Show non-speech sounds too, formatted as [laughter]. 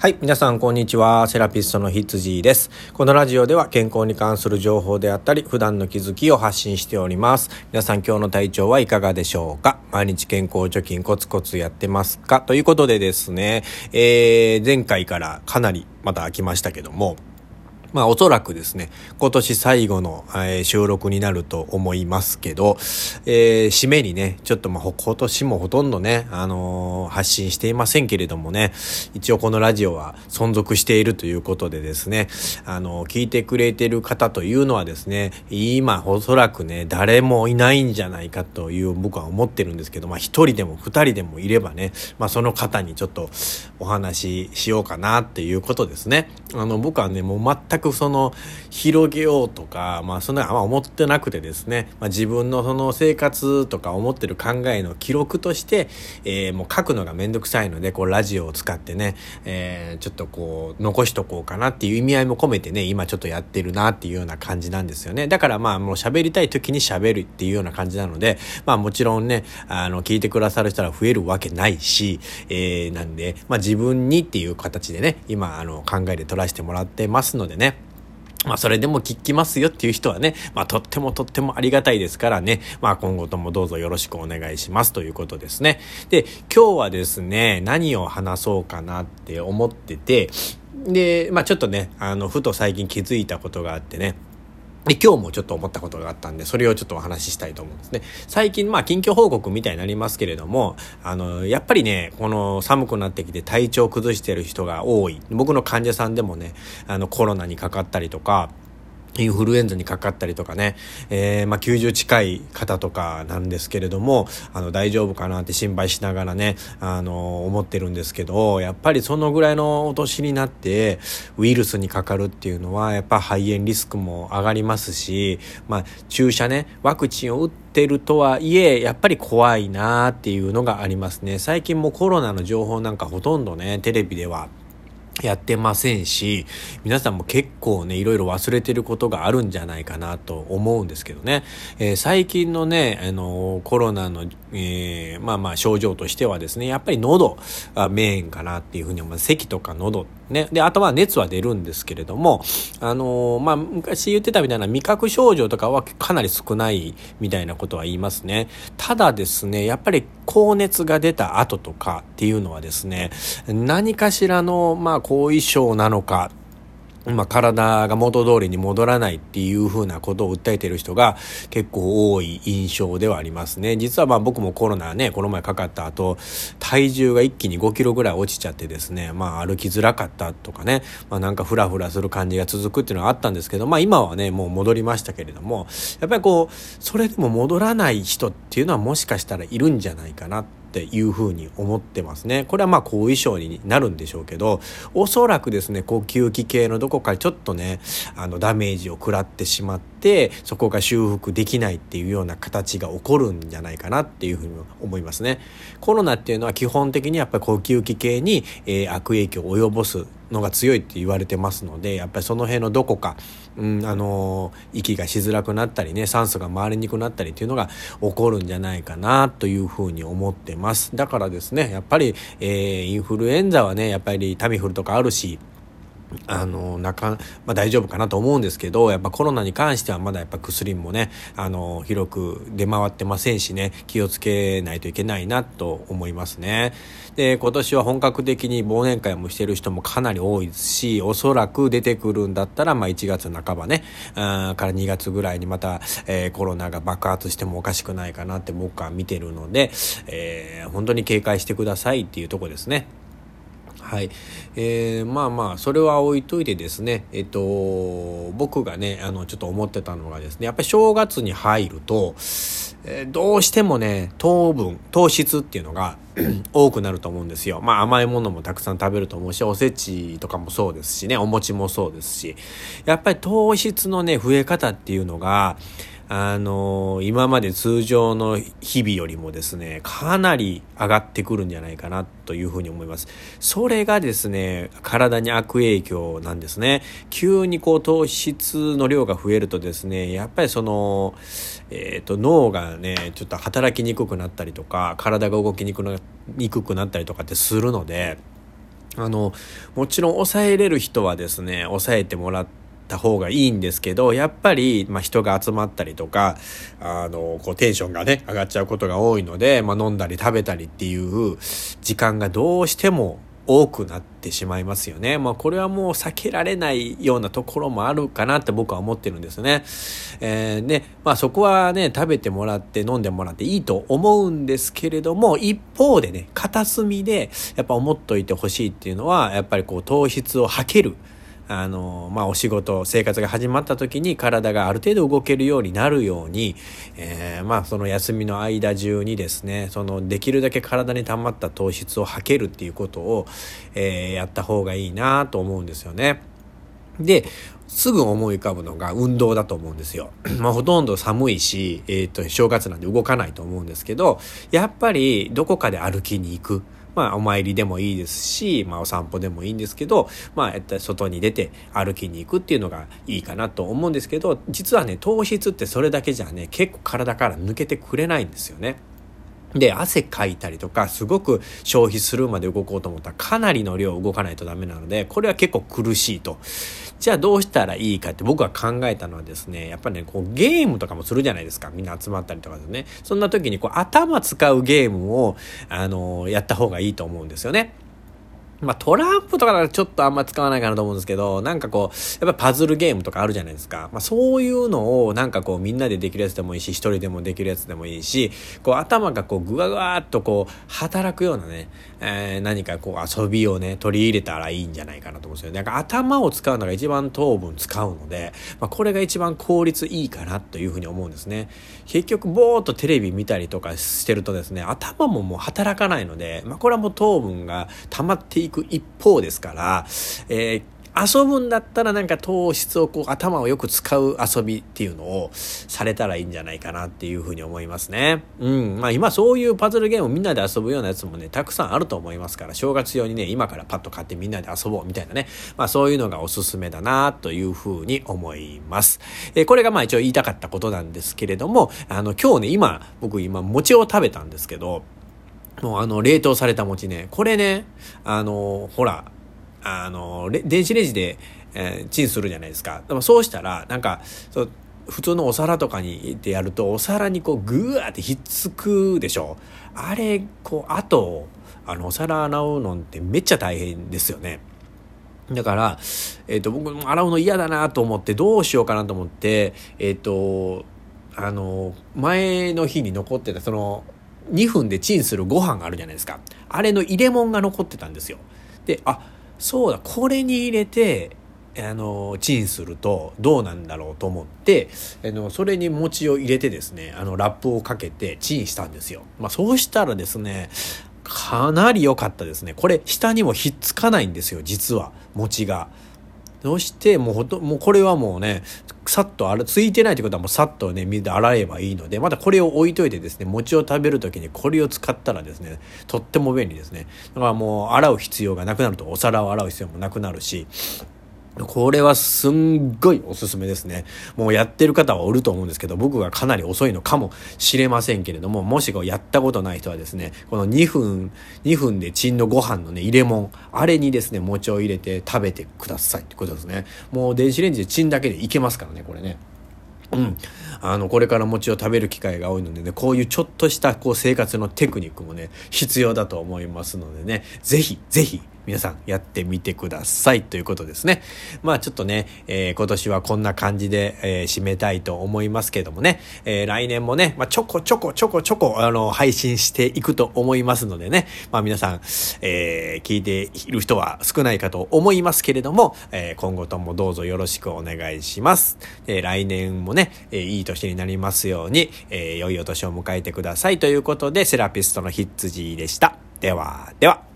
はい。皆さん、こんにちは。セラピストのひつじです。このラジオでは健康に関する情報であったり、普段の気づきを発信しております。皆さん、今日の体調はいかがでしょうか？毎日健康貯金コツコツやってますか？ということでですね、えー、前回からかなりまた飽きましたけども、まあおそらくですね、今年最後の、えー、収録になると思いますけど、えー、締めにね、ちょっとまあ今年もほとんどね、あのー、発信していませんけれどもね、一応このラジオは存続しているということでですね、あの聞いてくれてる方というのはですね、今おそらくね、誰もいないんじゃないかという僕は思ってるんですけど、まあ一人でも二人でもいればね、まあその方にちょっとお話ししようかなっていうことですね。あの僕はね、もう全くその広げようとか、まあそんなあんま思ってなくてですね、まあ、自分のその生活とか思ってる考えの記録として、えー、もう書くのがめんどくさいので、こうラジオを使ってね、えー、ちょっとこう残しとこうかなっていう意味合いも込めてね、今ちょっとやってるなっていうような感じなんですよね。だからまあもう喋りたい時に喋るっていうような感じなので、まあもちろんね、あの聞いてくださる人は増えるわけないし、えー、なんで、まあ自分にっていう形でね、今あの考えで取らせてもらってますのでね、まあ、それでも聞きますよっていう人はね、まあ、とってもとってもありがたいですからね、まあ、今後ともどうぞよろしくお願いしますということですね。で、今日はですね、何を話そうかなって思ってて、で、まあ、ちょっとね、あの、ふと最近気づいたことがあってね、で、今日もちょっと思ったことがあったんで、それをちょっとお話ししたいと思うんですね。最近、まあ、近況報告みたいになりますけれども、あの、やっぱりね、この寒くなってきて体調崩してる人が多い。僕の患者さんでもね、あの、コロナにかかったりとか、インフルエンザにかかったりとかね、えー、まあ、90近い方とかなんですけれども、あの、大丈夫かなって心配しながらね、あの、思ってるんですけど、やっぱりそのぐらいのお年になって、ウイルスにかかるっていうのは、やっぱ肺炎リスクも上がりますし、まあ、注射ね、ワクチンを打ってるとはいえ、やっぱり怖いなっていうのがありますね。最近もコロナの情報なんかほとんどね、テレビではやってませんし、皆さんも結構ね、いろいろ忘れてることがあるんじゃないかなと思うんですけどね。えー、最近のね、あのー、コロナの、えー、まあまあ症状としてはですね、やっぱり喉がメインかなっていうふうに思います。咳とか喉。ね。で、あとは熱は出るんですけれども、あのまあ昔言ってたみたいな味覚症状とかはかなり少ないみたいなことは言いますね。ただですね、やっぱり高熱が出た後とかっていうのはですね、何かしらの、まあ後遺症なのか、まあ、体が元通りに戻らないっていうふうなことを訴えている人が結構多い印象ではありますね。実はまあ僕もコロナね、この前かかった後、体重が一気に5キロぐらい落ちちゃってですね、まあ歩きづらかったとかね、まあなんかフラフラする感じが続くっていうのはあったんですけど、まあ今はね、もう戻りましたけれども、やっぱりこう、それでも戻らない人っていうのはもしかしたらいるんじゃないかなってていうふうに思ってますね。これはまあ後遺症になるんでしょうけど、おそらくですね、呼吸器系のどこかちょっとね、あのダメージを食らってしまって、そこが修復できないっていうような形が起こるんじゃないかなっていうふうに思いますね。コロナっていうのは基本的にやっぱり呼吸器系に、えー、悪影響を及ぼすのが強いって言われてますのでやっぱりその辺のどこか、うん、あの息がしづらくなったりね酸素が回りにくくなったりっていうのが起こるんじゃないかなというふうに思ってますだからですねやっぱり、えー、インフルエンザはねやっぱりタミフルとかあるしあの、なか、まあ大丈夫かなと思うんですけど、やっぱコロナに関してはまだやっぱ薬もね、あの、広く出回ってませんしね、気をつけないといけないなと思いますね。で、今年は本格的に忘年会もしてる人もかなり多いですし、おそらく出てくるんだったら、まあ1月半ばね、あから2月ぐらいにまた、えー、コロナが爆発してもおかしくないかなって僕は見てるので、えー、本当に警戒してくださいっていうとこですね。はい。えー、まあまあ、それは置いといてですね、えっと、僕がね、あの、ちょっと思ってたのがですね、やっぱり正月に入ると、え、どうしてもね、糖分、糖質っていうのが [clears throat] 多くなると思うんですよ。まあ甘いものもたくさん食べると思うし、おせちとかもそうですしね、お餅もそうですし、やっぱり糖質のね、増え方っていうのが、あの今まで通常の日々よりもですね、かなり上がってくるんじゃないかなというふうに思います。それがですね、体に悪影響なんですね。急にこう糖質の量が増えるとですね、やっぱりその、えっ、ー、と脳がね、ちょっと働きにくくなったりとか、体が動きにくくなったりとかってするので、あの、もちろん抑えれる人はですね、抑えてもらってた方がいいんですけど、やっぱり、まあ、人が集まったりとか、あの、こう、テンションがね、上がっちゃうことが多いので、まあ、飲んだり食べたりっていう時間がどうしても多くなってしまいますよね。まあこれはもう避けられないようなところもあるかなって僕は思ってるんですね。えー、で、まあそこはね、食べてもらって飲んでもらっていいと思うんですけれども、一方でね、片隅でやっぱ思っといてほしいっていうのは、やっぱりこう糖質を吐ける。あの、まあ、お仕事、生活が始まった時に体がある程度動けるようになるように、えー、まあ、その休みの間中にですね、その、できるだけ体に溜まった糖質を吐けるっていうことを、えー、やった方がいいなと思うんですよね。で、すぐ思い浮かぶのが運動だと思うんですよ。[clears throat] まあ、ほとんど寒いし、えっ、ー、と、正月なんで動かないと思うんですけど、やっぱりどこかで歩きに行く。まあ、お参りでもいいですし、まあ、お散歩でもいいんですけど、まあ、っ外に出て歩きに行くっていうのがいいかなと思うんですけど、実はね、糖質ってそれだけじゃね、結構体から抜けてくれないんですよね。で、汗かいたりとか、すごく消費するまで動こうと思ったらかなりの量動かないとダメなので、これは結構苦しいと。じゃあどうしたらいいかって僕は考えたのはですね、やっぱりね、こうゲームとかもするじゃないですか。みんな集まったりとかでね。そんな時にこう頭使うゲームを、あのやった方がいいと思うんですよね。まあ、トランプとかだとちょっとあんま使わないかなと思うんですけど、なんかこう、やっぱパズルゲームとかあるじゃないですか。まあ、そういうのをなんかこうみんなでできるやつでもいいし、一人でもできるやつでもいいし、こう頭がこうぐわぐわっとこう働くようなね、えー、何かこう遊びをね、取り入れたらいいんじゃないかなと思うんですよ。なんか頭を使うのが一番糖分使うので、まあ、これが一番効率いいかなというふうに思うんですね。結局ぼーっとテレビ見たりとかしてるとですね、頭ももう働かないので、まあ、これはもう糖分が溜まっていいく一方ですから、えー遊ぶんだったらなんか糖質をこう頭をよく使う遊びっていうのをされたらいいんじゃないかなっていうふうに思いますね。うん。まあ今そういうパズルゲームをみんなで遊ぶようなやつもね、たくさんあると思いますから、正月用にね、今からパッと買ってみんなで遊ぼうみたいなね。まあそういうのがおすすめだなというふうに思います。えー、これがまあ一応言いたかったことなんですけれども、あの今日ね、今、僕今餅を食べたんですけど、もうあの、冷凍された餅ね。これね、あの、ほら、あの、電子レンジで、えー、チンするじゃないですか。でもそうしたら、なんか、そう普通のお皿とかにってやると、お皿にこう、ぐわーってひっつくでしょ。あれ、こう、あと、あの、お皿洗うのってめっちゃ大変ですよね。だから、えっ、ー、と、僕洗うの嫌だなと思って、どうしようかなと思って、えっ、ー、と、あの、前の日に残ってた、その、2分でチンするご飯があるじゃないですか。あれの入れ物が残ってたんですよ。で、あ、そうだ、これに入れて、あの、チンするとどうなんだろうと思って、あの、それに餅を入れてですね、あの、ラップをかけてチンしたんですよ。まあ、そうしたらですね、かなり良かったですね。これ、下にもひっつかないんですよ、実は、餅が。そしてもうほともうこれはもうねさっと洗ついてないってことはもうさっとね水で洗えばいいのでまたこれを置いといてですね餅を食べる時にこれを使ったらですねとっても便利ですね。だからもう洗う必要がなくなるとお皿を洗う必要もなくなるしこれはすんごいおすすめですね。もうやってる方はおると思うんですけど、僕がかなり遅いのかもしれませんけれども、もしこうやったことない人はですね、この2分、2分でチンのご飯のね、入れ物、あれにですね、餅を入れて食べてくださいってことですね。もう電子レンジでチンだけでいけますからね、これね。うん。あの、これから餅を食べる機会が多いのでね、こういうちょっとしたこう生活のテクニックもね、必要だと思いますのでね、ぜひ、ぜひ、皆さんやってみてくださいということですね。まあちょっとね、えー、今年はこんな感じで、えー、締めたいと思いますけどもね、えー、来年もね、まあちょこちょこちょこちょこ、あの、配信していくと思いますのでね、まあ皆さん、え聞いている人は少ないかと思いますけれども、え今後ともどうぞよろしくお願いします。え来年もね、えいい年になりますように、え良いお年を迎えてくださいということで、セラピストのヒッツジーでした。では、では。